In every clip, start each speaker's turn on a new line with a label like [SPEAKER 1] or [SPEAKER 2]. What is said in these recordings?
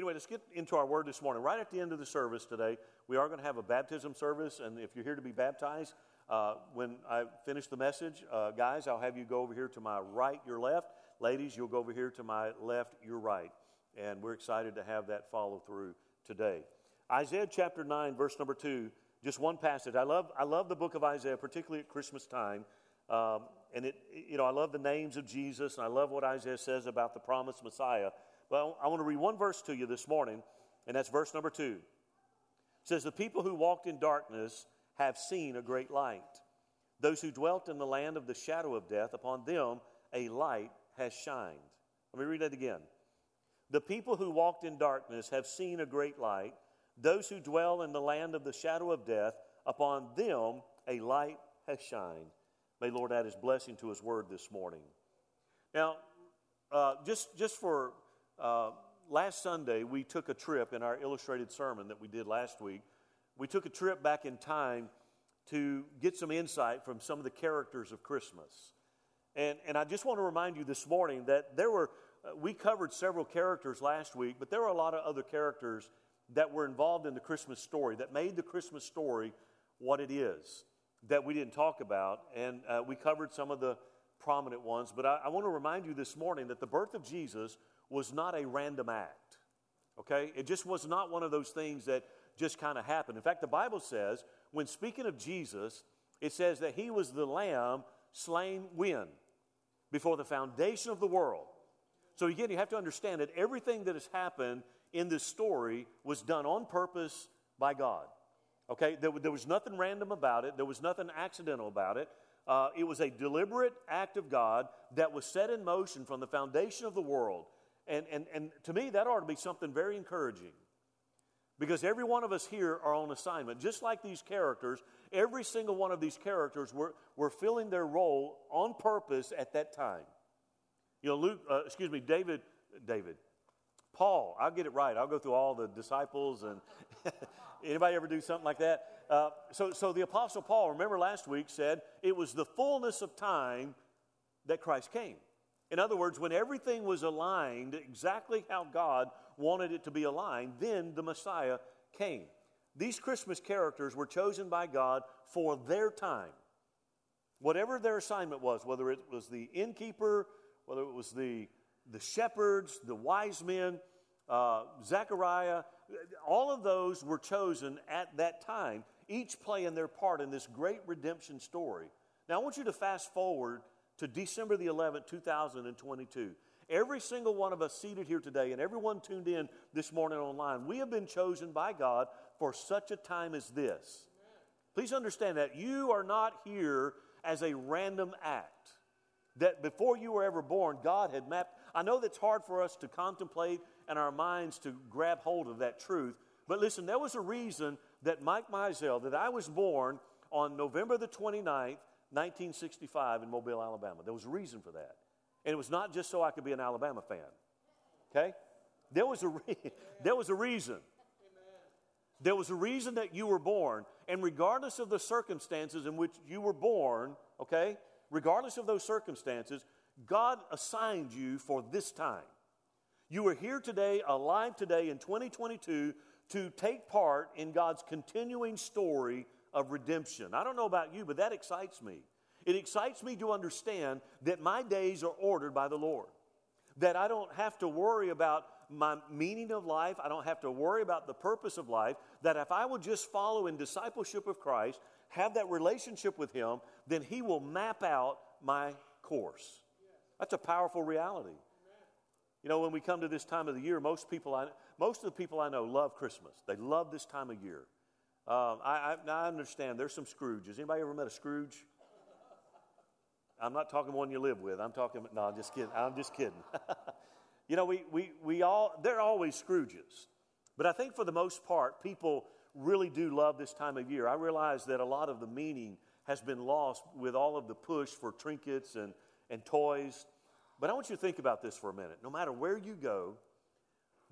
[SPEAKER 1] Anyway, let's get into our word this morning. Right at the end of the service today, we are going to have a baptism service, and if you're here to be baptized, uh, when I finish the message, uh, guys, I'll have you go over here to my right, your left. Ladies, you'll go over here to my left, your right. And we're excited to have that follow through today. Isaiah chapter 9, verse number 2, just one passage. I love, I love the book of Isaiah, particularly at Christmas time. Um, and it, you know, I love the names of Jesus, and I love what Isaiah says about the promised Messiah. Well, I want to read one verse to you this morning, and that's verse number 2. It says, The people who walked in darkness have seen a great light. Those who dwelt in the land of the shadow of death, upon them a light has shined. Let me read that again. The people who walked in darkness have seen a great light. Those who dwell in the land of the shadow of death, upon them a light has shined. May Lord add his blessing to his word this morning. Now, uh, just, just for uh, last Sunday, we took a trip in our illustrated sermon that we did last week. We took a trip back in time to get some insight from some of the characters of Christmas. And, and I just want to remind you this morning that there were, uh, we covered several characters last week, but there were a lot of other characters that were involved in the Christmas story that made the Christmas story what it is that we didn't talk about. And uh, we covered some of the prominent ones. But I, I want to remind you this morning that the birth of Jesus was not a random act. Okay? It just was not one of those things that just kind of happened. In fact, the Bible says, when speaking of Jesus, it says that he was the lamb slain when? Before the foundation of the world. So again, you have to understand that everything that has happened in this story was done on purpose by God. Okay, there, there was nothing random about it, there was nothing accidental about it. Uh, it was a deliberate act of God that was set in motion from the foundation of the world. And, and, and to me, that ought to be something very encouraging. Because every one of us here are on assignment. Just like these characters, every single one of these characters were, were filling their role on purpose at that time. You know, Luke, uh, excuse me, David, David, Paul, I'll get it right. I'll go through all the disciples and anybody ever do something like that? Uh, so, so the Apostle Paul, remember last week, said it was the fullness of time that Christ came. In other words, when everything was aligned exactly how God wanted it to be aligned, then the Messiah came. These Christmas characters were chosen by God for their time. Whatever their assignment was, whether it was the innkeeper, whether it was the, the shepherds, the wise men, uh, Zechariah, all of those were chosen at that time, each playing their part in this great redemption story. Now, I want you to fast forward to December the 11th, 2022. Every single one of us seated here today and everyone tuned in this morning online, we have been chosen by God for such a time as this. Please understand that you are not here as a random act. That before you were ever born, God had mapped. I know that's hard for us to contemplate and our minds to grab hold of that truth. But listen, there was a reason that Mike Mizell, that I was born on November the 29th, 1965 in Mobile, Alabama. There was a reason for that. And it was not just so I could be an Alabama fan. Okay? There was a, re- there was a reason. There was a reason that you were born. And regardless of the circumstances in which you were born, okay, regardless of those circumstances, God assigned you for this time. You are here today, alive today in 2022, to take part in God's continuing story of redemption. I don't know about you, but that excites me. It excites me to understand that my days are ordered by the Lord. That I don't have to worry about my meaning of life. I don't have to worry about the purpose of life. That if I will just follow in discipleship of Christ, have that relationship with Him, then He will map out my course. That's a powerful reality. You know, when we come to this time of the year, most people I, most of the people I know love Christmas. They love this time of year. Um, I, I, I, understand there's some Scrooges. Anybody ever met a Scrooge? I'm not talking one you live with. I'm talking, no, I'm just kidding. I'm just kidding. you know, we, we, we all, they're always Scrooges. But I think for the most part, people really do love this time of year. I realize that a lot of the meaning has been lost with all of the push for trinkets and, and toys. But I want you to think about this for a minute. No matter where you go,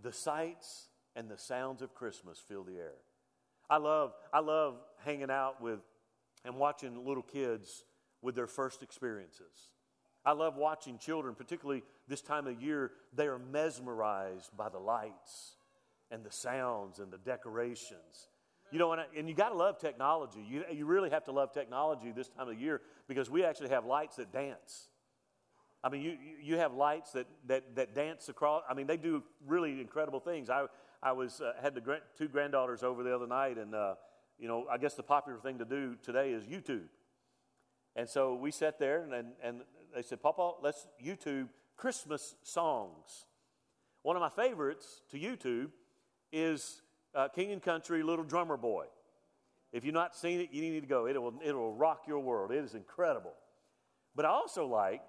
[SPEAKER 1] the sights and the sounds of Christmas fill the air. I love, I love hanging out with and watching little kids with their first experiences. I love watching children, particularly this time of year, they are mesmerized by the lights and the sounds and the decorations. You know, and, I, and you got to love technology. You, you really have to love technology this time of year because we actually have lights that dance. I mean, you, you have lights that, that, that dance across. I mean, they do really incredible things. I, I was, uh, had the two granddaughters over the other night, and, uh, you know, I guess the popular thing to do today is YouTube. And so we sat there, and, and, and they said, Papa, let's YouTube Christmas songs. One of my favorites to YouTube is uh, King and Country Little Drummer Boy. If you've not seen it, you need to go. It will, it will rock your world. It is incredible. But I also like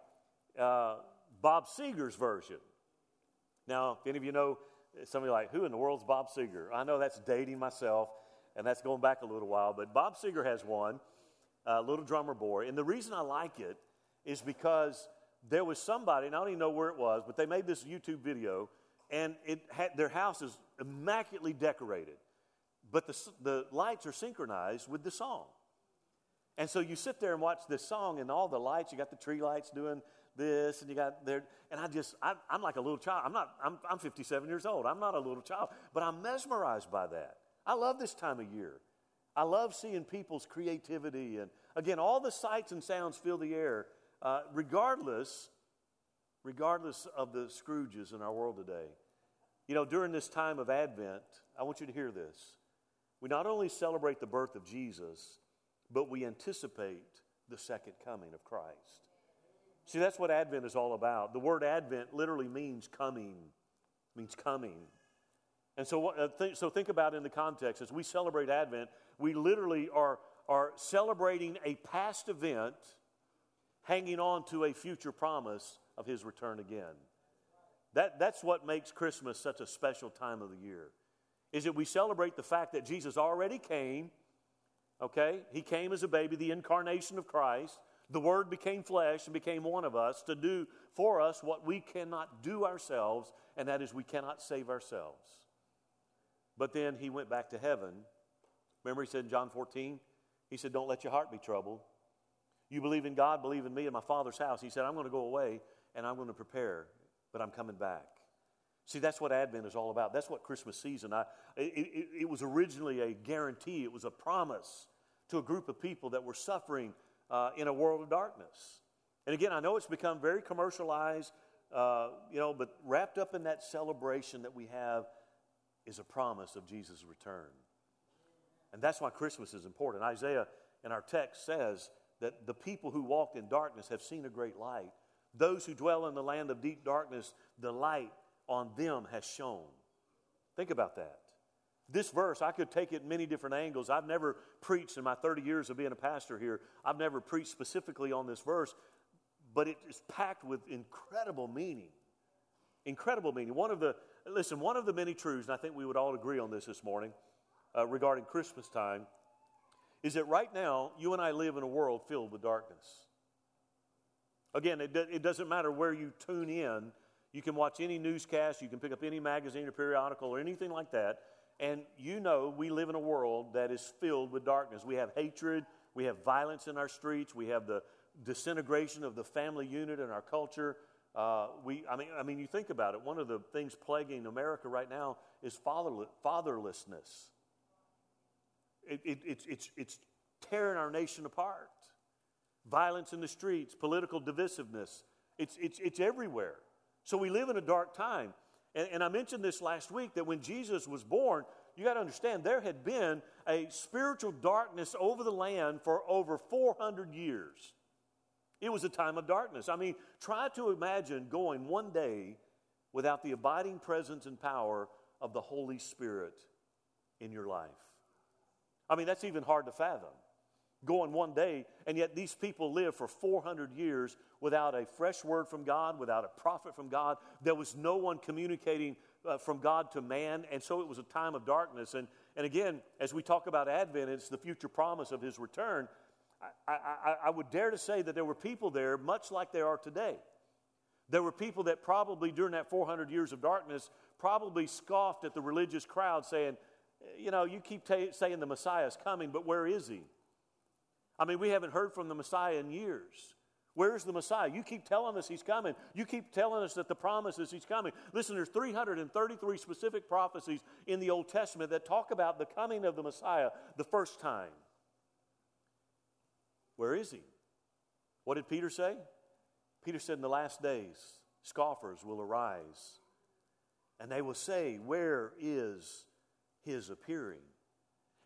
[SPEAKER 1] uh, Bob Seger's version. Now, if any of you know, somebody like, who in the world's Bob Seger? I know that's dating myself, and that's going back a little while, but Bob Seger has one, uh, Little Drummer Boy. And the reason I like it is because there was somebody, and I don't even know where it was, but they made this YouTube video, and it had, their house is immaculately decorated, but the, the lights are synchronized with the song. And so you sit there and watch this song, and all the lights, you got the tree lights doing this, and you got there, and I just, I, am like a little child. I'm not, I'm, I'm 57 years old. I'm not a little child, but I'm mesmerized by that. I love this time of year. I love seeing people's creativity, and again, all the sights and sounds fill the air, uh, regardless, regardless of the Scrooges in our world today. You know, during this time of Advent, I want you to hear this. We not only celebrate the birth of Jesus, but we anticipate the second coming of Christ. See, that's what Advent is all about. The word Advent literally means coming, means coming. And so, uh, th- so think about in the context as we celebrate Advent, we literally are, are celebrating a past event hanging on to a future promise of his return again. That, that's what makes Christmas such a special time of the year. Is that we celebrate the fact that Jesus already came, okay? He came as a baby, the incarnation of Christ. The Word became flesh and became one of us to do for us what we cannot do ourselves, and that is we cannot save ourselves. But then He went back to heaven. Remember, He said in John 14, He said, Don't let your heart be troubled. You believe in God, believe in me in my Father's house. He said, I'm going to go away and I'm going to prepare but I'm coming back. See, that's what Advent is all about. That's what Christmas season. I, it, it was originally a guarantee. It was a promise to a group of people that were suffering uh, in a world of darkness. And again, I know it's become very commercialized, uh, you know, but wrapped up in that celebration that we have is a promise of Jesus' return. And that's why Christmas is important. Isaiah in our text says that the people who walked in darkness have seen a great light. Those who dwell in the land of deep darkness, the light on them has shone. Think about that. This verse, I could take it many different angles. I've never preached in my 30 years of being a pastor here, I've never preached specifically on this verse, but it is packed with incredible meaning. Incredible meaning. One of the, listen, one of the many truths, and I think we would all agree on this this morning uh, regarding Christmas time, is that right now, you and I live in a world filled with darkness. Again, it, it doesn't matter where you tune in. You can watch any newscast, you can pick up any magazine or periodical or anything like that, and you know we live in a world that is filled with darkness. We have hatred, we have violence in our streets, we have the disintegration of the family unit in our culture. Uh, we, I, mean, I mean, you think about it. One of the things plaguing America right now is fatherless, fatherlessness. It, it, it's, it's, it's tearing our nation apart violence in the streets, political divisiveness. It's, it's, it's everywhere. So we live in a dark time. And, and I mentioned this last week that when Jesus was born, you got to understand there had been a spiritual darkness over the land for over 400 years. It was a time of darkness. I mean, try to imagine going one day without the abiding presence and power of the Holy Spirit in your life. I mean, that's even hard to fathom going one day, and yet these people lived for 400 years without a fresh word from God, without a prophet from God. There was no one communicating uh, from God to man, and so it was a time of darkness. And, and again, as we talk about Advent, it's the future promise of his return. I, I, I would dare to say that there were people there, much like there are today. There were people that probably during that 400 years of darkness probably scoffed at the religious crowd, saying, You know, you keep t- saying the Messiah is coming, but where is he? I mean, we haven't heard from the Messiah in years. Where's the Messiah? You keep telling us he's coming. You keep telling us that the promise is he's coming. Listen, there's 333 specific prophecies in the Old Testament that talk about the coming of the Messiah the first time. Where is he? What did Peter say? Peter said, In the last days, scoffers will arise, and they will say, Where is his appearing?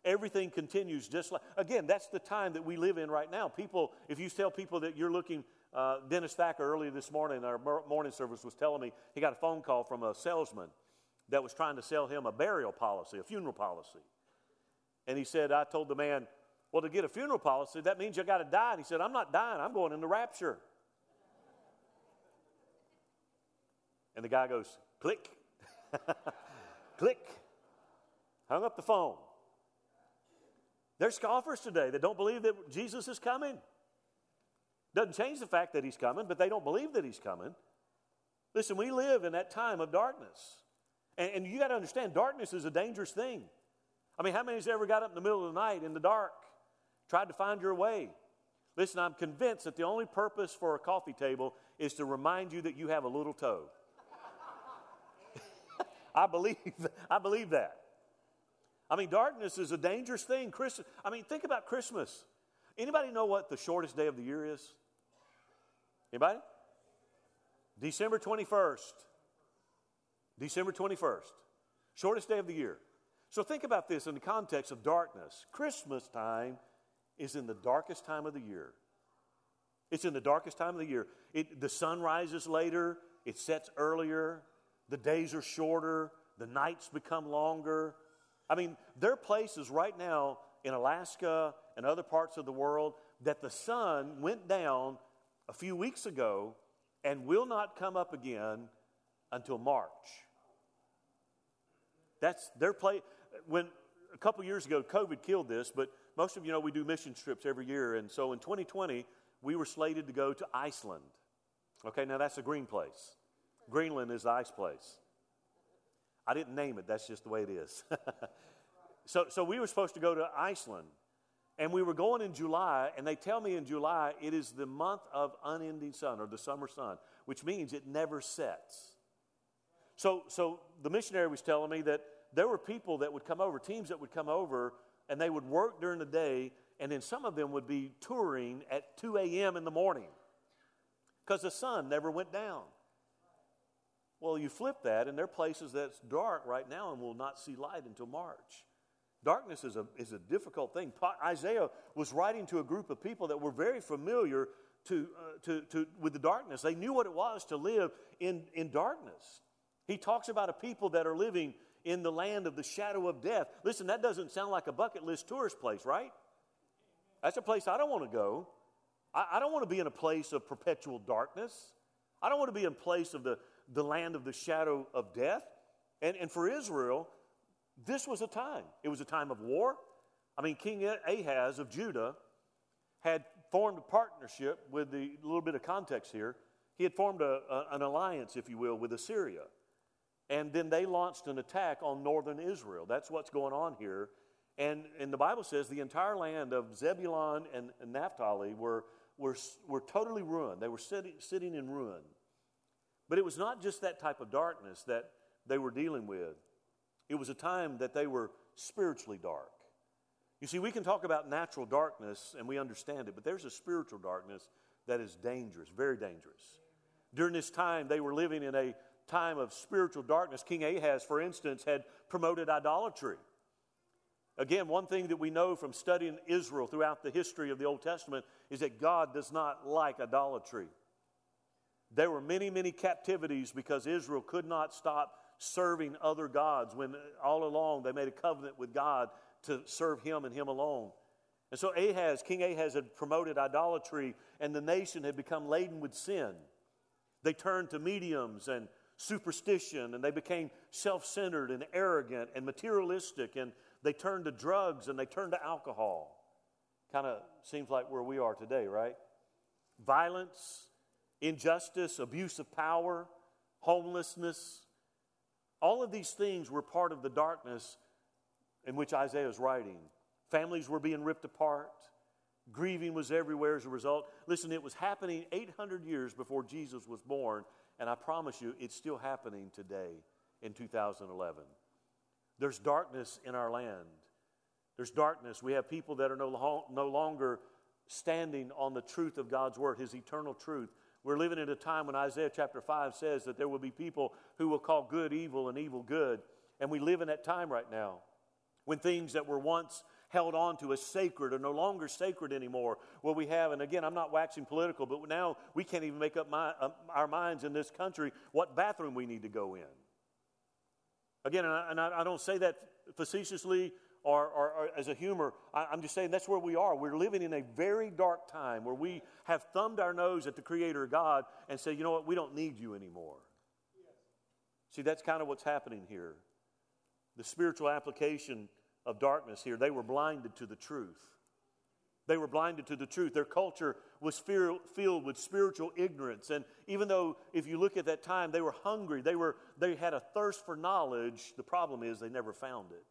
[SPEAKER 1] Everything continues just like, again, that's the time that we live in right now. People, if you tell people that you're looking, uh, Dennis Thacker earlier this morning, our morning service was telling me he got a phone call from a salesman that was trying to sell him a burial policy, a funeral policy. And he said, I told the man, well, to get a funeral policy, that means you got to die. And he said, I'm not dying, I'm going into rapture. And the guy goes, click, click, hung up the phone. There's scoffers today that don't believe that Jesus is coming. Doesn't change the fact that he's coming, but they don't believe that he's coming. Listen, we live in that time of darkness. And, and you got to understand, darkness is a dangerous thing. I mean, how many has ever got up in the middle of the night in the dark, tried to find your way? Listen, I'm convinced that the only purpose for a coffee table is to remind you that you have a little toe. I believe, I believe that. I mean, darkness is a dangerous thing. Christmas, I mean, think about Christmas. Anybody know what the shortest day of the year is? Anybody? December 21st. December 21st. Shortest day of the year. So think about this in the context of darkness. Christmas time is in the darkest time of the year. It's in the darkest time of the year. It, the sun rises later, it sets earlier, the days are shorter, the nights become longer. I mean, there are places right now in Alaska and other parts of the world that the sun went down a few weeks ago and will not come up again until March. That's their place. When a couple years ago, COVID killed this, but most of you know we do mission trips every year. And so in 2020, we were slated to go to Iceland. Okay, now that's a green place. Greenland is the ice place. I didn't name it, that's just the way it is. so, so we were supposed to go to Iceland, and we were going in July, and they tell me in July it is the month of unending sun or the summer sun, which means it never sets. So, so the missionary was telling me that there were people that would come over, teams that would come over, and they would work during the day, and then some of them would be touring at 2 a.m. in the morning because the sun never went down. Well, you flip that, and there are places that's dark right now and will not see light until March. Darkness is a, is a difficult thing. Isaiah was writing to a group of people that were very familiar to, uh, to, to, with the darkness. They knew what it was to live in, in darkness. He talks about a people that are living in the land of the shadow of death. Listen, that doesn't sound like a bucket list tourist place, right? That's a place I don't want to go. I, I don't want to be in a place of perpetual darkness. I don't want to be in a place of the, the land of the shadow of death. And, and for Israel, this was a time. It was a time of war. I mean, King Ahaz of Judah had formed a partnership with the little bit of context here. He had formed a, a, an alliance, if you will, with Assyria. And then they launched an attack on northern Israel. That's what's going on here. And, and the Bible says the entire land of Zebulun and, and Naphtali were, were, were totally ruined. They were sitting, sitting in ruin. But it was not just that type of darkness that they were dealing with, it was a time that they were spiritually dark. You see, we can talk about natural darkness and we understand it, but there's a spiritual darkness that is dangerous, very dangerous. During this time, they were living in a time of spiritual darkness. King Ahaz, for instance, had promoted idolatry. Again, one thing that we know from studying Israel throughout the history of the Old Testament is that God does not like idolatry. There were many, many captivities because Israel could not stop serving other gods when all along they made a covenant with God to serve Him and Him alone. And so Ahaz, King Ahaz, had promoted idolatry, and the nation had become laden with sin. They turned to mediums and superstition, and they became self centered and arrogant and materialistic, and they turned to drugs and they turned to alcohol. Kind of seems like where we are today, right? Violence, injustice, abuse of power, homelessness. All of these things were part of the darkness in which Isaiah is writing. Families were being ripped apart, Grieving was everywhere as a result. Listen, it was happening 800 years before Jesus was born, and I promise you, it's still happening today in 2011. There's darkness in our land. There's darkness. We have people that are no, no longer standing on the truth of God's word, His eternal truth. We're living in a time when Isaiah chapter 5 says that there will be people who will call good evil and evil good. And we live in that time right now when things that were once held on to as sacred are no longer sacred anymore. What we have, and again, I'm not waxing political, but now we can't even make up my, uh, our minds in this country what bathroom we need to go in. Again, and I, and I don't say that facetiously or, or, or as a humor. I, I'm just saying that's where we are. We're living in a very dark time where we have thumbed our nose at the Creator God and say, you know what, we don't need you anymore. See, that's kind of what's happening here. The spiritual application of darkness here, they were blinded to the truth. They were blinded to the truth. Their culture was filled with spiritual ignorance. And even though, if you look at that time, they were hungry, they, were, they had a thirst for knowledge, the problem is they never found it.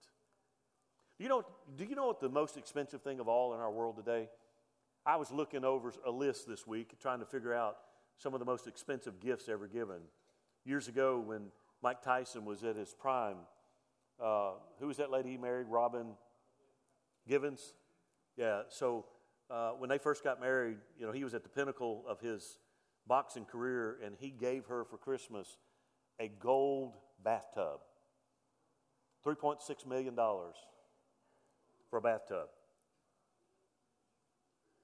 [SPEAKER 1] You know, do you know what the most expensive thing of all in our world today? I was looking over a list this week trying to figure out some of the most expensive gifts ever given. Years ago, when Mike Tyson was at his prime, uh, who was that lady he married? Robin Givens? Yeah, so uh, when they first got married, you know, he was at the pinnacle of his boxing career, and he gave her for Christmas a gold bathtub. $3.6 million for a bathtub.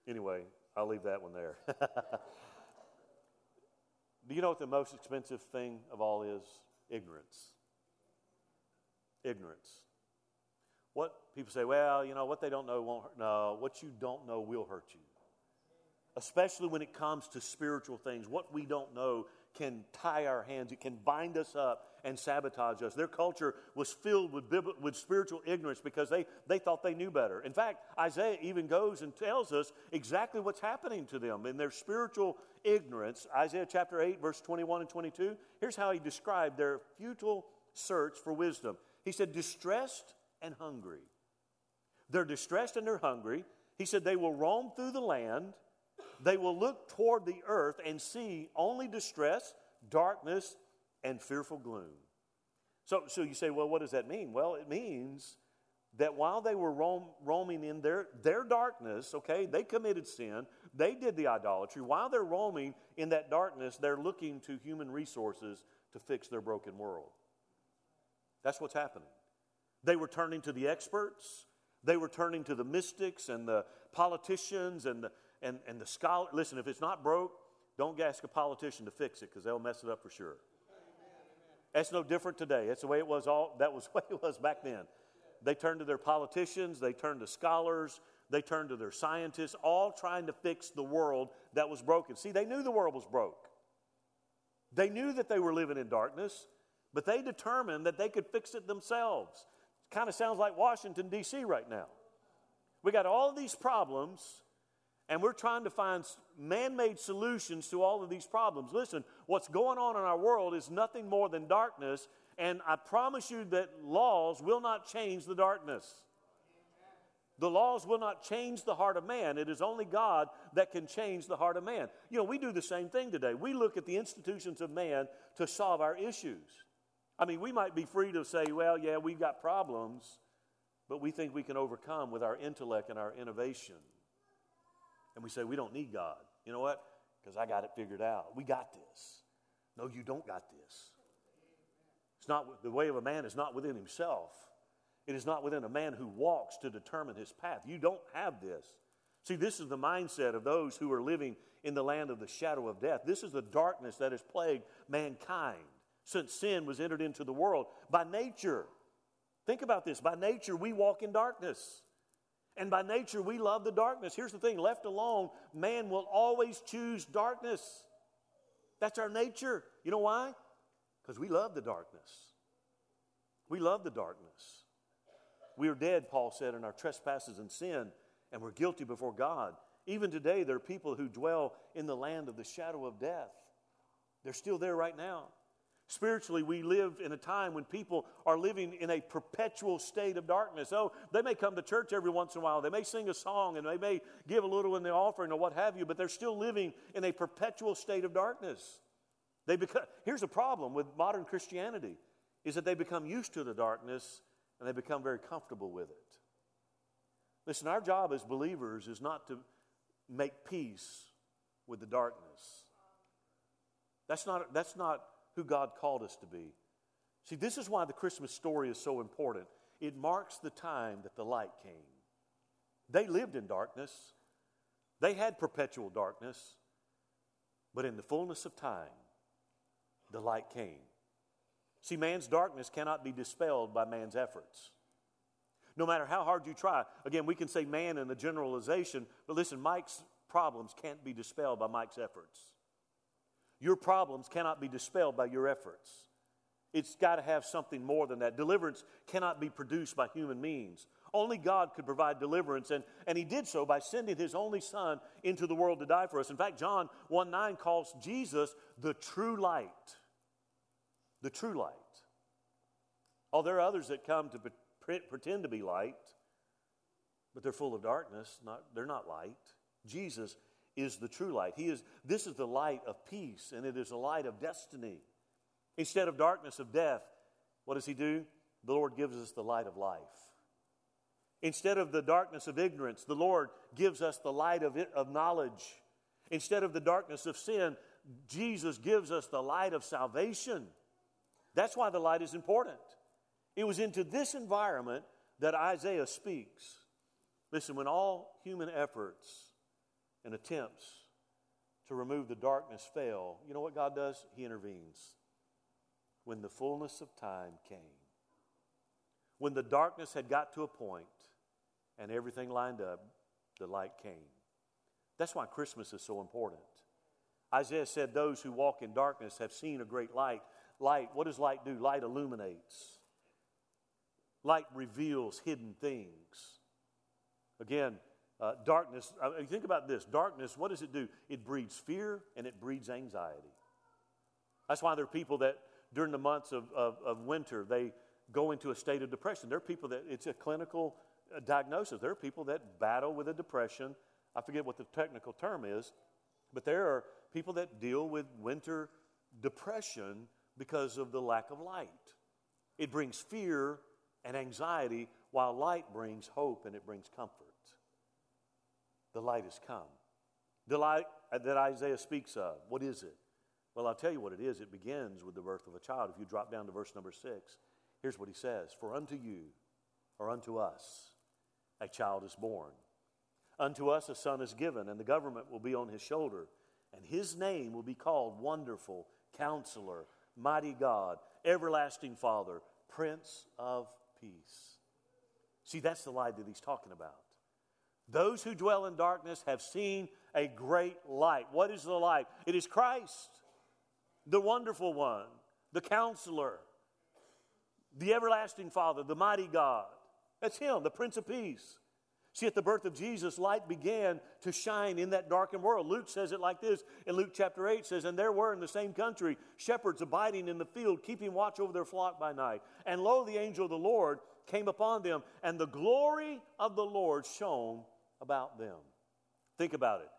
[SPEAKER 1] Anyway, I'll leave that one there. Do you know what the most expensive thing of all is? Ignorance. Ignorance. What people say, well, you know, what they don't know won't hurt. No, what you don't know will hurt you. Especially when it comes to spiritual things. What we don't know can tie our hands, it can bind us up and sabotage us. Their culture was filled with, with spiritual ignorance because they, they thought they knew better. In fact, Isaiah even goes and tells us exactly what's happening to them in their spiritual ignorance. Isaiah chapter 8, verse 21 and 22. Here's how he described their futile search for wisdom. He said, distressed and hungry. They're distressed and they're hungry. He said, they will roam through the land. They will look toward the earth and see only distress, darkness, and fearful gloom. So, so you say, well, what does that mean? Well, it means that while they were roam, roaming in their, their darkness, okay, they committed sin, they did the idolatry. While they're roaming in that darkness, they're looking to human resources to fix their broken world. That's what's happening. They were turning to the experts, they were turning to the mystics and the politicians and the, and, and the scholar. Listen, if it's not broke, don't ask a politician to fix it because they'll mess it up for sure. That's no different today. That's the way it was all that was the way it was back then. They turned to their politicians, they turned to scholars, they turned to their scientists, all trying to fix the world that was broken. See, they knew the world was broke. They knew that they were living in darkness, but they determined that they could fix it themselves. Kind of sounds like Washington, D.C. right now. We got all these problems, and we're trying to find man made solutions to all of these problems. Listen, what's going on in our world is nothing more than darkness, and I promise you that laws will not change the darkness. The laws will not change the heart of man. It is only God that can change the heart of man. You know, we do the same thing today. We look at the institutions of man to solve our issues. I mean, we might be free to say, well, yeah, we've got problems, but we think we can overcome with our intellect and our innovation and we say we don't need God. You know what? Because I got it figured out. We got this. No, you don't got this. It's not the way of a man is not within himself. It is not within a man who walks to determine his path. You don't have this. See, this is the mindset of those who are living in the land of the shadow of death. This is the darkness that has plagued mankind since sin was entered into the world. By nature, think about this by nature, we walk in darkness. And by nature, we love the darkness. Here's the thing left alone, man will always choose darkness. That's our nature. You know why? Because we love the darkness. We love the darkness. We are dead, Paul said, in our trespasses and sin, and we're guilty before God. Even today, there are people who dwell in the land of the shadow of death. They're still there right now. Spiritually, we live in a time when people are living in a perpetual state of darkness. Oh, they may come to church every once in a while. They may sing a song and they may give a little in the offering or what have you, but they're still living in a perpetual state of darkness. They become, here's a problem with modern Christianity is that they become used to the darkness and they become very comfortable with it. Listen, our job as believers is not to make peace with the darkness. That's not, that's not who God called us to be. See, this is why the Christmas story is so important. It marks the time that the light came. They lived in darkness, they had perpetual darkness, but in the fullness of time, the light came. See, man's darkness cannot be dispelled by man's efforts. No matter how hard you try. Again, we can say man in the generalization, but listen, Mike's problems can't be dispelled by Mike's efforts. Your problems cannot be dispelled by your efforts. It's got to have something more than that. Deliverance cannot be produced by human means. Only God could provide deliverance, and, and He did so by sending His only Son into the world to die for us. In fact, John 1 9 calls Jesus the true light. The true light. Oh, there are others that come to pre- pretend to be light, but they're full of darkness. Not, they're not light. Jesus is the true light. He is, this is the light of peace, and it is a light of destiny. Instead of darkness of death, what does He do? The Lord gives us the light of life. Instead of the darkness of ignorance, the Lord gives us the light of, it, of knowledge. Instead of the darkness of sin, Jesus gives us the light of salvation. That's why the light is important. It was into this environment that Isaiah speaks. Listen, when all human efforts and attempts to remove the darkness fail, you know what God does? He intervenes. When the fullness of time came, when the darkness had got to a point and everything lined up, the light came. That's why Christmas is so important. Isaiah said, Those who walk in darkness have seen a great light. Light, what does light do? Light illuminates, light reveals hidden things. Again, uh, darkness, uh, think about this darkness, what does it do? It breeds fear and it breeds anxiety. That's why there are people that during the months of, of, of winter, they go into a state of depression. There are people that it's a clinical uh, diagnosis. There are people that battle with a depression. I forget what the technical term is, but there are people that deal with winter depression because of the lack of light. It brings fear and anxiety, while light brings hope and it brings comfort the light has come. The light that Isaiah speaks of, what is it? Well, I'll tell you what it is. It begins with the birth of a child. If you drop down to verse number six, here's what he says For unto you, or unto us, a child is born. Unto us a son is given, and the government will be on his shoulder. And his name will be called Wonderful, Counselor, Mighty God, Everlasting Father, Prince of Peace. See, that's the light that he's talking about. Those who dwell in darkness have seen a great light. What is the light? It is Christ, the wonderful one, the counselor, the everlasting Father, the mighty God. That's Him, the Prince of Peace. See, at the birth of Jesus, light began to shine in that darkened world. Luke says it like this in Luke chapter 8 says, And there were in the same country shepherds abiding in the field, keeping watch over their flock by night. And lo, the angel of the Lord came upon them, and the glory of the Lord shone about them. Think about it.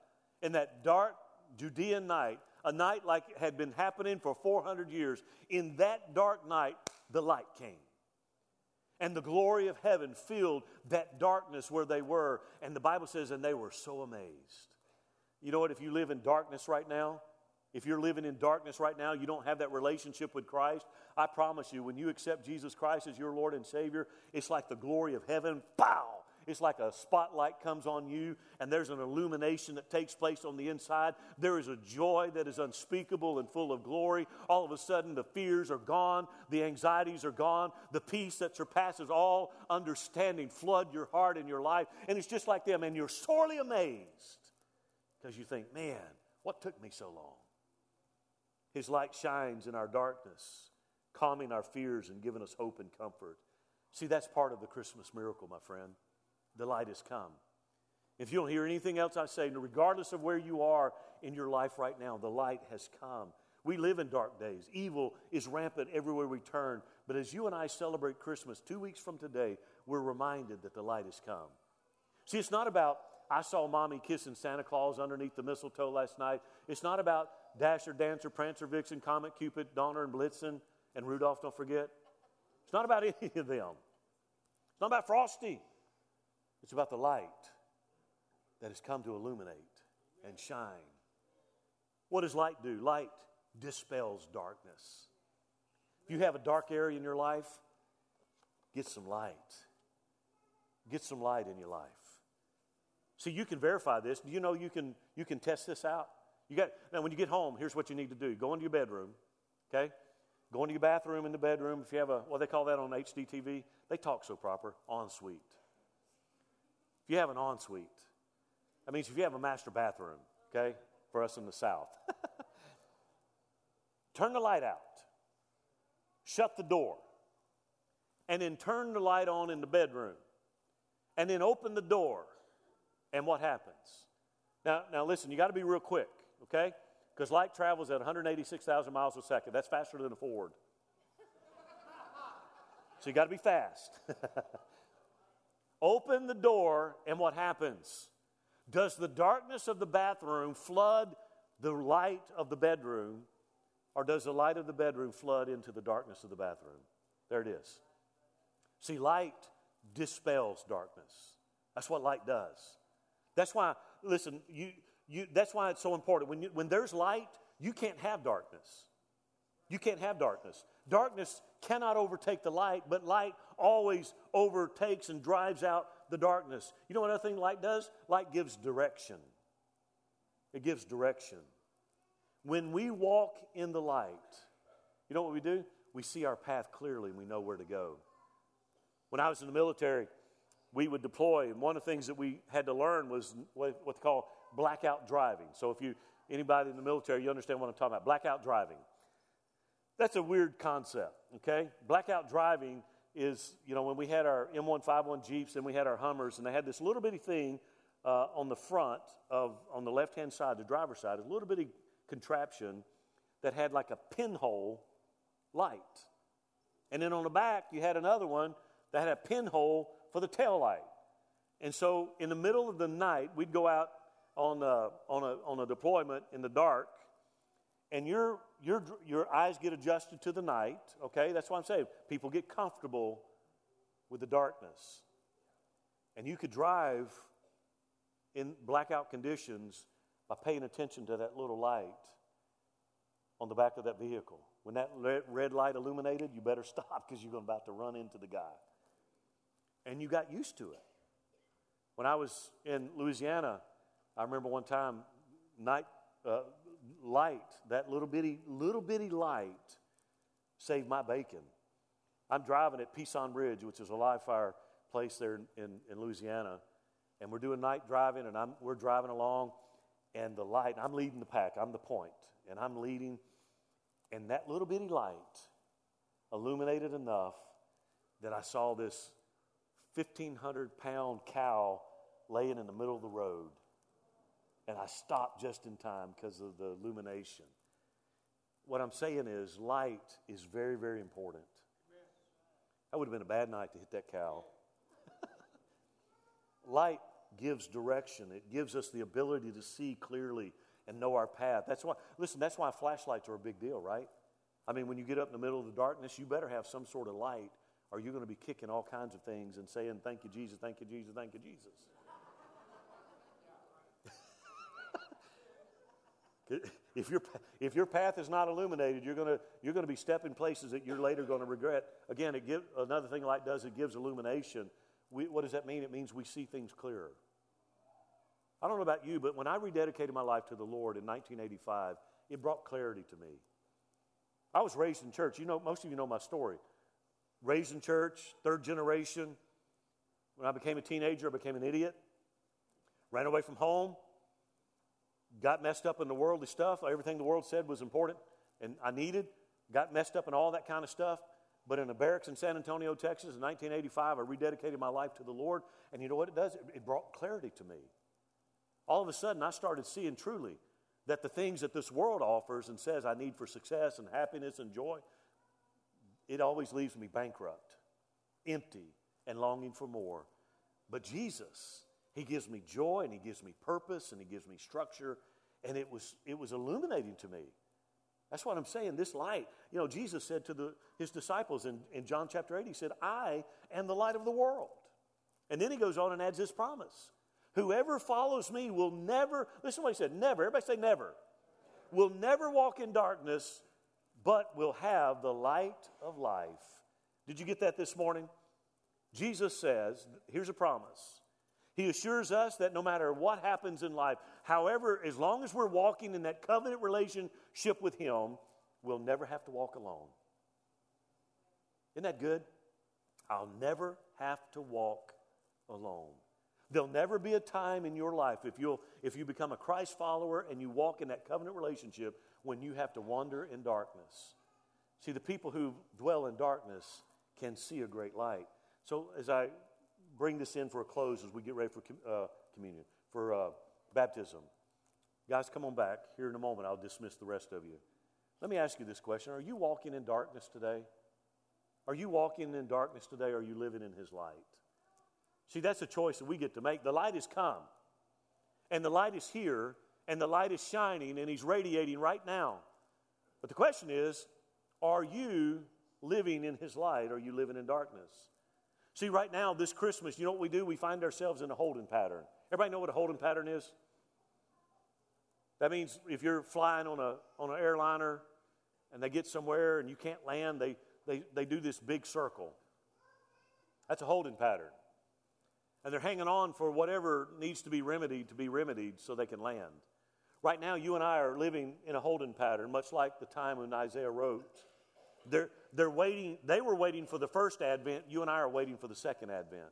[SPEAKER 1] In that dark Judean night, a night like had been happening for 400 years, in that dark night, the light came. And the glory of heaven filled that darkness where they were. And the Bible says, and they were so amazed. You know what? If you live in darkness right now, if you're living in darkness right now, you don't have that relationship with Christ, I promise you, when you accept Jesus Christ as your Lord and Savior, it's like the glory of heaven, pow, it's like a spotlight comes on you and there's an illumination that takes place on the inside. There is a joy that is unspeakable and full of glory. All of a sudden, the fears are gone, the anxieties are gone, the peace that surpasses all understanding flood your heart and your life. And it's just like them, and you're sorely amazed because you think, man, what took me so long? His light shines in our darkness, calming our fears and giving us hope and comfort. See, that's part of the Christmas miracle, my friend the light has come. If you don't hear anything else I say, regardless of where you are in your life right now, the light has come. We live in dark days. Evil is rampant everywhere we turn. But as you and I celebrate Christmas two weeks from today, we're reminded that the light has come. See, it's not about, I saw mommy kissing Santa Claus underneath the mistletoe last night. It's not about Dasher, Dancer, Prancer, Vixen, Comet, Cupid, Donner, and Blitzen, and Rudolph, don't forget. It's not about any of them. It's not about Frosty. It's about the light that has come to illuminate and shine. What does light do? Light dispels darkness. If you have a dark area in your life, get some light. Get some light in your life. See, you can verify this. Do you know you can you can test this out? You got now when you get home, here's what you need to do. Go into your bedroom, okay? Go into your bathroom in the bedroom. If you have a what they call that on HGTV, they talk so proper, ensuite. You have an ensuite, that means if you have a master bathroom, okay, for us in the South. turn the light out, shut the door, and then turn the light on in the bedroom, and then open the door, and what happens? Now, now listen, you got to be real quick, okay? Because light travels at 186,000 miles a second. That's faster than a Ford. so you got to be fast. open the door, and what happens? Does the darkness of the bathroom flood the light of the bedroom, or does the light of the bedroom flood into the darkness of the bathroom? There it is. See, light dispels darkness. That's what light does. That's why, listen, you, you, that's why it's so important. When, you, when there's light, you can't have darkness. You can't have darkness. Darkness cannot overtake the light, but light always overtakes and drives out the darkness. You know what other thing light does? Light gives direction. It gives direction. When we walk in the light, you know what we do? We see our path clearly and we know where to go. When I was in the military, we would deploy, and one of the things that we had to learn was what, they call blackout driving. So if you anybody in the military, you understand what I'm talking about. Blackout driving. That's a weird concept, okay? Blackout driving is, you know, when we had our M151 Jeeps and we had our Hummers, and they had this little bitty thing uh, on the front of, on the left hand side, the driver's side, a little bitty contraption that had like a pinhole light. And then on the back, you had another one that had a pinhole for the tail light. And so in the middle of the night, we'd go out on a, on a, on a deployment in the dark, and your, your, your eyes get adjusted to the night, okay? That's why I'm saying. People get comfortable with the darkness. And you could drive in blackout conditions by paying attention to that little light on the back of that vehicle. When that red light illuminated, you better stop because you're about to run into the guy. And you got used to it. When I was in Louisiana, I remember one time, night uh, light, that little bitty, little bitty light saved my bacon. I'm driving at Peason Ridge, which is a live fire place there in, in, in Louisiana, and we're doing night driving, and I'm, we're driving along, and the light, I'm leading the pack, I'm the point, and I'm leading, and that little bitty light illuminated enough that I saw this 1,500 pound cow laying in the middle of the road. And I stopped just in time because of the illumination. What I'm saying is, light is very, very important. That would have been a bad night to hit that cow. light gives direction, it gives us the ability to see clearly and know our path. That's why, listen, that's why flashlights are a big deal, right? I mean, when you get up in the middle of the darkness, you better have some sort of light, or you're going to be kicking all kinds of things and saying, Thank you, Jesus, thank you, Jesus, thank you, Jesus. If, your, if your path is not illuminated, you're going you're to be stepping places that you're later going to regret. Again, it give, another thing light does, it gives illumination. We, what does that mean? It means we see things clearer. I don't know about you, but when I rededicated my life to the Lord in 1985, it brought clarity to me. I was raised in church. You know, most of you know my story. Raised in church, third generation. When I became a teenager, I became an idiot. Ran away from home. Got messed up in the worldly stuff. Everything the world said was important and I needed. Got messed up in all that kind of stuff. But in a barracks in San Antonio, Texas in 1985, I rededicated my life to the Lord. And you know what it does? It brought clarity to me all of a sudden I started seeing truly that the things that this world offers and says I need for success and happiness and joy, it always leaves me bankrupt, empty, and longing for more. But Jesus, He gives me joy and He gives me purpose and He gives me structure. And it was, it was illuminating to me. That's what I'm saying. This light, you know, Jesus said to the, his disciples in, in John chapter 8, He said, I am the light of the world. And then He goes on and adds this promise Whoever follows me will never, listen to what He said, never, everybody say never, will never walk in darkness, but will have the light of life. Did you get that this morning? Jesus says, here's a promise. He assures us that no matter what happens in life, however, as long as we're walking in that covenant relationship with Him, we'll never have to walk alone. Isn't that good? I'll never have to walk alone. There'll never be a time in your life if, you'll, if you become a Christ follower and you walk in that covenant relationship when you have to wander in darkness. See, the people who dwell in darkness can see a great light. So, as I bring this in for a close, as we get ready for uh, communion, for uh, baptism, guys, come on back. Here in a moment, I'll dismiss the rest of you. Let me ask you this question Are you walking in darkness today? Are you walking in darkness today, or are you living in His light? See, that's a choice that we get to make. The light has come, and the light is here, and the light is shining, and He's radiating right now. But the question is, are you living in His light, or are you living in darkness? See, right now, this Christmas, you know what we do? We find ourselves in a holding pattern. Everybody know what a holding pattern is? That means if you're flying on, a, on an airliner and they get somewhere and you can't land, they, they, they do this big circle. That's a holding pattern. And they're hanging on for whatever needs to be remedied to be remedied so they can land. Right now, you and I are living in a holding pattern, much like the time when Isaiah wrote. They're, they're waiting, they were waiting for the first advent. You and I are waiting for the second advent.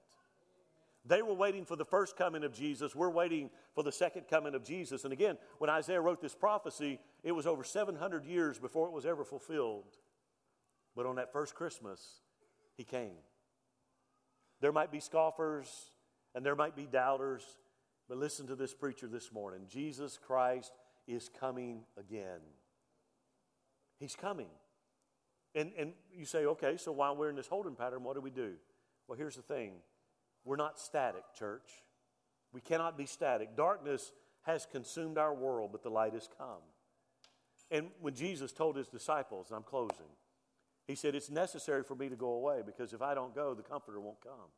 [SPEAKER 1] They were waiting for the first coming of Jesus. We're waiting for the second coming of Jesus. And again, when Isaiah wrote this prophecy, it was over 700 years before it was ever fulfilled. But on that first Christmas, he came. There might be scoffers and there might be doubters, but listen to this preacher this morning. Jesus Christ is coming again. He's coming. And, and you say, okay, so while we're in this holding pattern, what do we do? Well, here's the thing we're not static, church. We cannot be static. Darkness has consumed our world, but the light has come. And when Jesus told his disciples, and I'm closing, he said, It's necessary for me to go away because if I don't go, the Comforter won't come.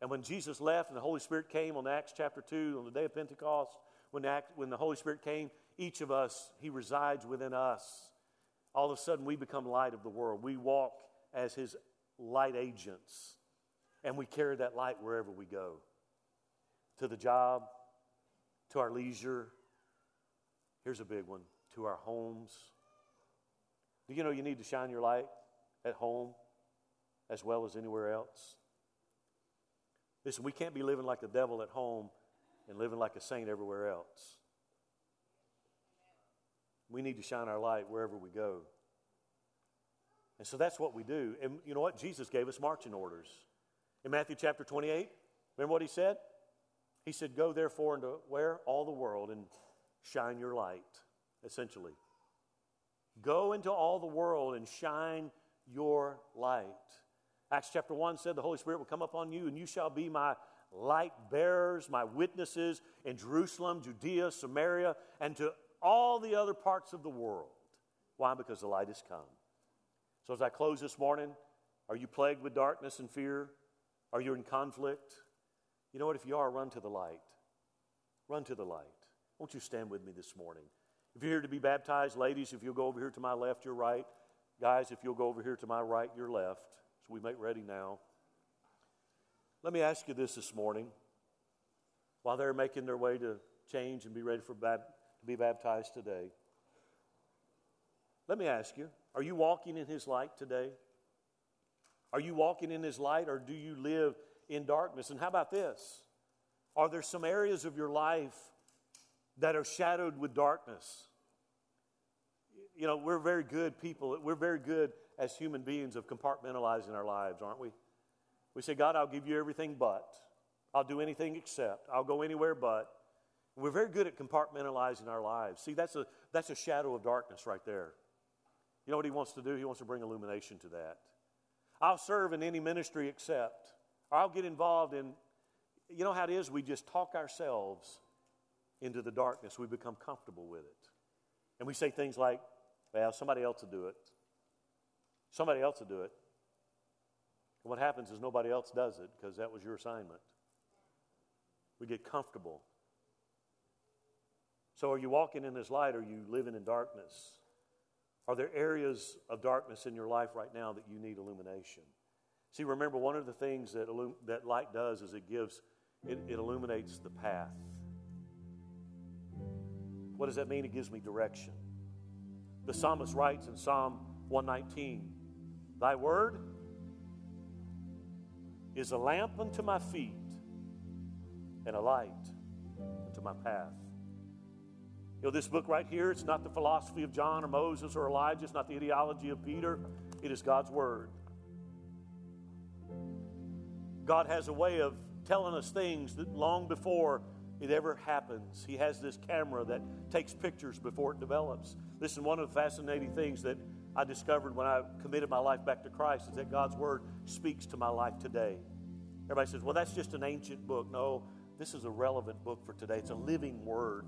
[SPEAKER 1] And when Jesus left and the Holy Spirit came on Acts chapter 2, on the day of Pentecost, when the, when the Holy Spirit came, each of us, He resides within us all of a sudden we become light of the world. We walk as his light agents, and we carry that light wherever we go to the job, to our leisure. Here's a big one to our homes. Do you know you need to shine your light at home as well as anywhere else? Listen, we can't be living like the devil at home and living like a saint everywhere else. We need to shine our light wherever we go. And so that's what we do. And you know what? Jesus gave us marching orders. In Matthew chapter 28, remember what he said? He said, Go therefore into where? All the world and shine your light, essentially. Go into all the world and shine your light. Acts chapter 1 said the Holy Spirit will come upon you, and you shall be my light bearers, my witnesses in Jerusalem, Judea, Samaria, and to all the other parts of the world. Why? Because the light has come. So, as I close this morning, are you plagued with darkness and fear? Are you in conflict? You know what? If you are, run to the light. Run to the light. Won't you stand with me this morning? If you're here to be baptized, ladies, if you'll go over here to my left, your right. Guys, if you'll go over here to my right, your left. So we make ready now. Let me ask you this this morning. While they're making their way to change and be ready for baptism, to be baptized today. Let me ask you are you walking in His light today? Are you walking in His light or do you live in darkness? And how about this? Are there some areas of your life that are shadowed with darkness? You know, we're very good people. We're very good as human beings of compartmentalizing our lives, aren't we? We say, God, I'll give you everything but. I'll do anything except. I'll go anywhere but. We're very good at compartmentalizing our lives. See, that's a, that's a shadow of darkness right there. You know what he wants to do? He wants to bring illumination to that. I'll serve in any ministry except, or I'll get involved in, you know how it is? We just talk ourselves into the darkness. We become comfortable with it. And we say things like, well, somebody else will do it. Somebody else will do it. And what happens is nobody else does it because that was your assignment. We get comfortable. So, are you walking in this light or are you living in darkness? Are there areas of darkness in your life right now that you need illumination? See, remember, one of the things that, illum- that light does is it gives, it, it illuminates the path. What does that mean? It gives me direction. The psalmist writes in Psalm 119 Thy word is a lamp unto my feet and a light unto my path. You know, this book right here, it's not the philosophy of John or Moses or Elijah, it's not the ideology of Peter, it is God's Word. God has a way of telling us things that long before it ever happens. He has this camera that takes pictures before it develops. Listen, one of the fascinating things that I discovered when I committed my life back to Christ is that God's Word speaks to my life today. Everybody says, well, that's just an ancient book. No, this is a relevant book for today. It's a living Word.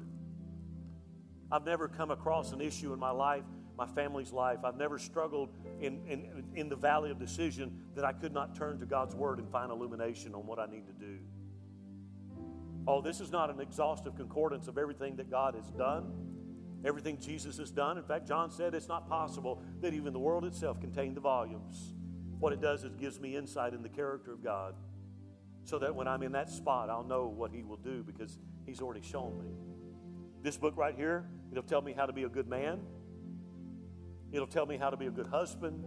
[SPEAKER 1] I've never come across an issue in my life, my family's life. I've never struggled in, in, in the valley of decision that I could not turn to God's Word and find illumination on what I need to do. Oh, this is not an exhaustive concordance of everything that God has done, everything Jesus has done. In fact, John said it's not possible that even the world itself contained the volumes. What it does is it gives me insight in the character of God so that when I'm in that spot, I'll know what He will do because He's already shown me. This book right here, it'll tell me how to be a good man. It'll tell me how to be a good husband.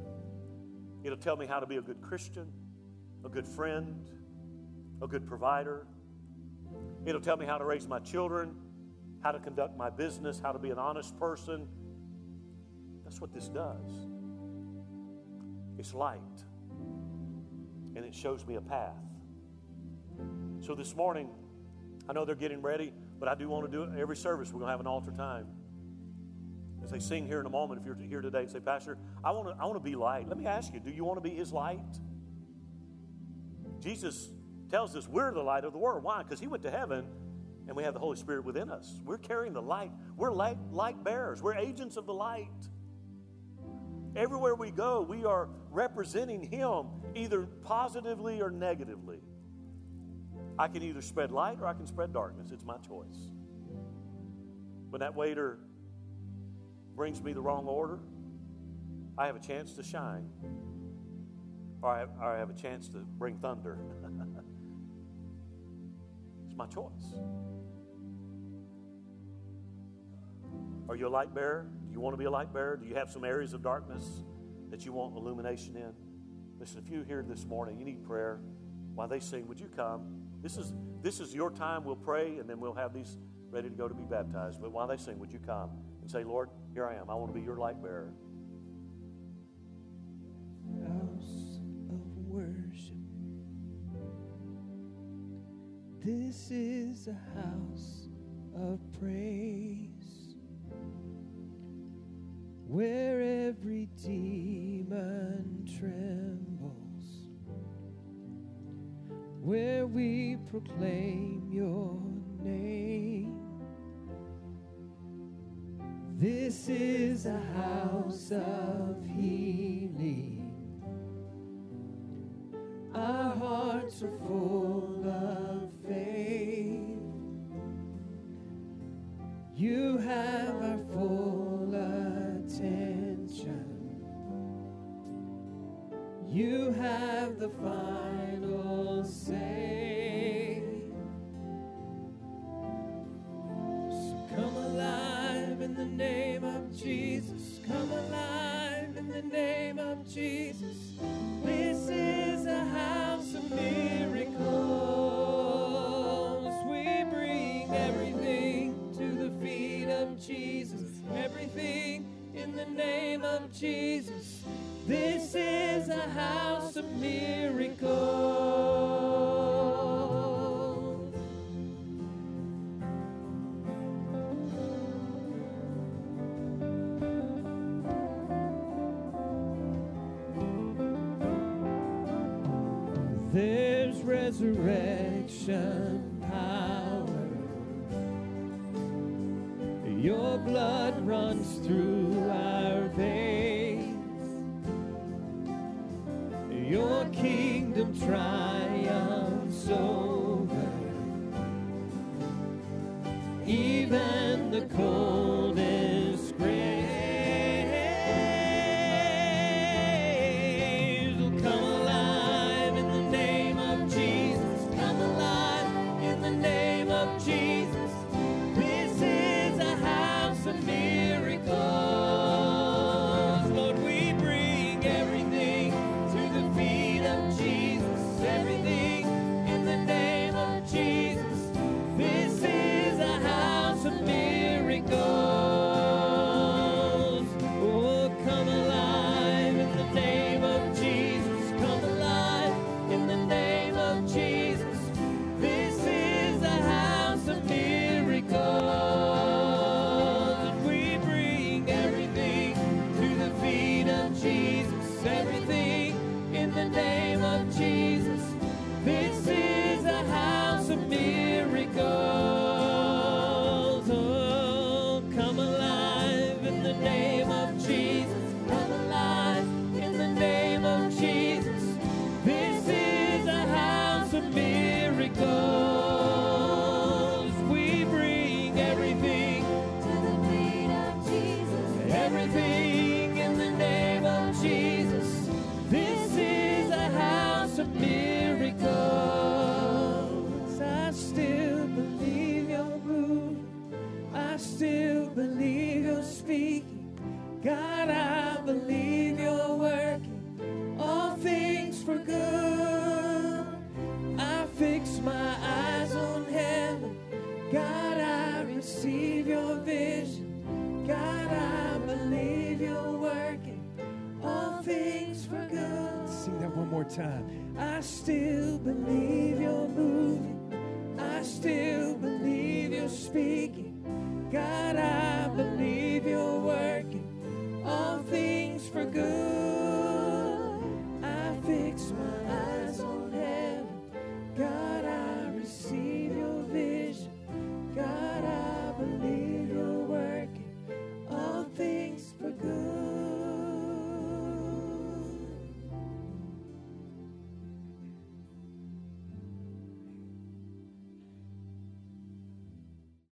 [SPEAKER 1] It'll tell me how to be a good Christian, a good friend, a good provider. It'll tell me how to raise my children, how to conduct my business, how to be an honest person. That's what this does. It's light, and it shows me a path. So this morning, I know they're getting ready. But I do want to do it every service. We're going to have an altar time. As they sing here in a moment, if you're here today and say, Pastor, I want to, I want to be light. Let me ask you, do you want to be his light? Jesus tells us we're the light of the world. Why? Because he went to heaven and we have the Holy Spirit within us. We're carrying the light. We're light, light bearers. We're agents of the light. Everywhere we go, we are representing him either positively or negatively. I can either spread light or I can spread darkness. It's my choice. When that waiter brings me the wrong order, I have a chance to shine. Or I have, or I have a chance to bring thunder. it's my choice. Are you a light bearer? Do you want to be a light bearer? Do you have some areas of darkness that you want illumination in? Listen, if you're here this morning, you need prayer. While they sing, would you come? This is, this is your time. We'll pray, and then we'll have these ready to go to be baptized. But while they sing, would you come and say, Lord, here I am. I want to be your light bearer.
[SPEAKER 2] House of worship. This is a house of praise where every demon trembles where we proclaim your name. This is a house of healing. Our hearts are full of faith. You have our full attention. You have the final Jesus. This is a house of miracles. redemption power. Your blood runs through our veins. Your kingdom triumphs over even the cold.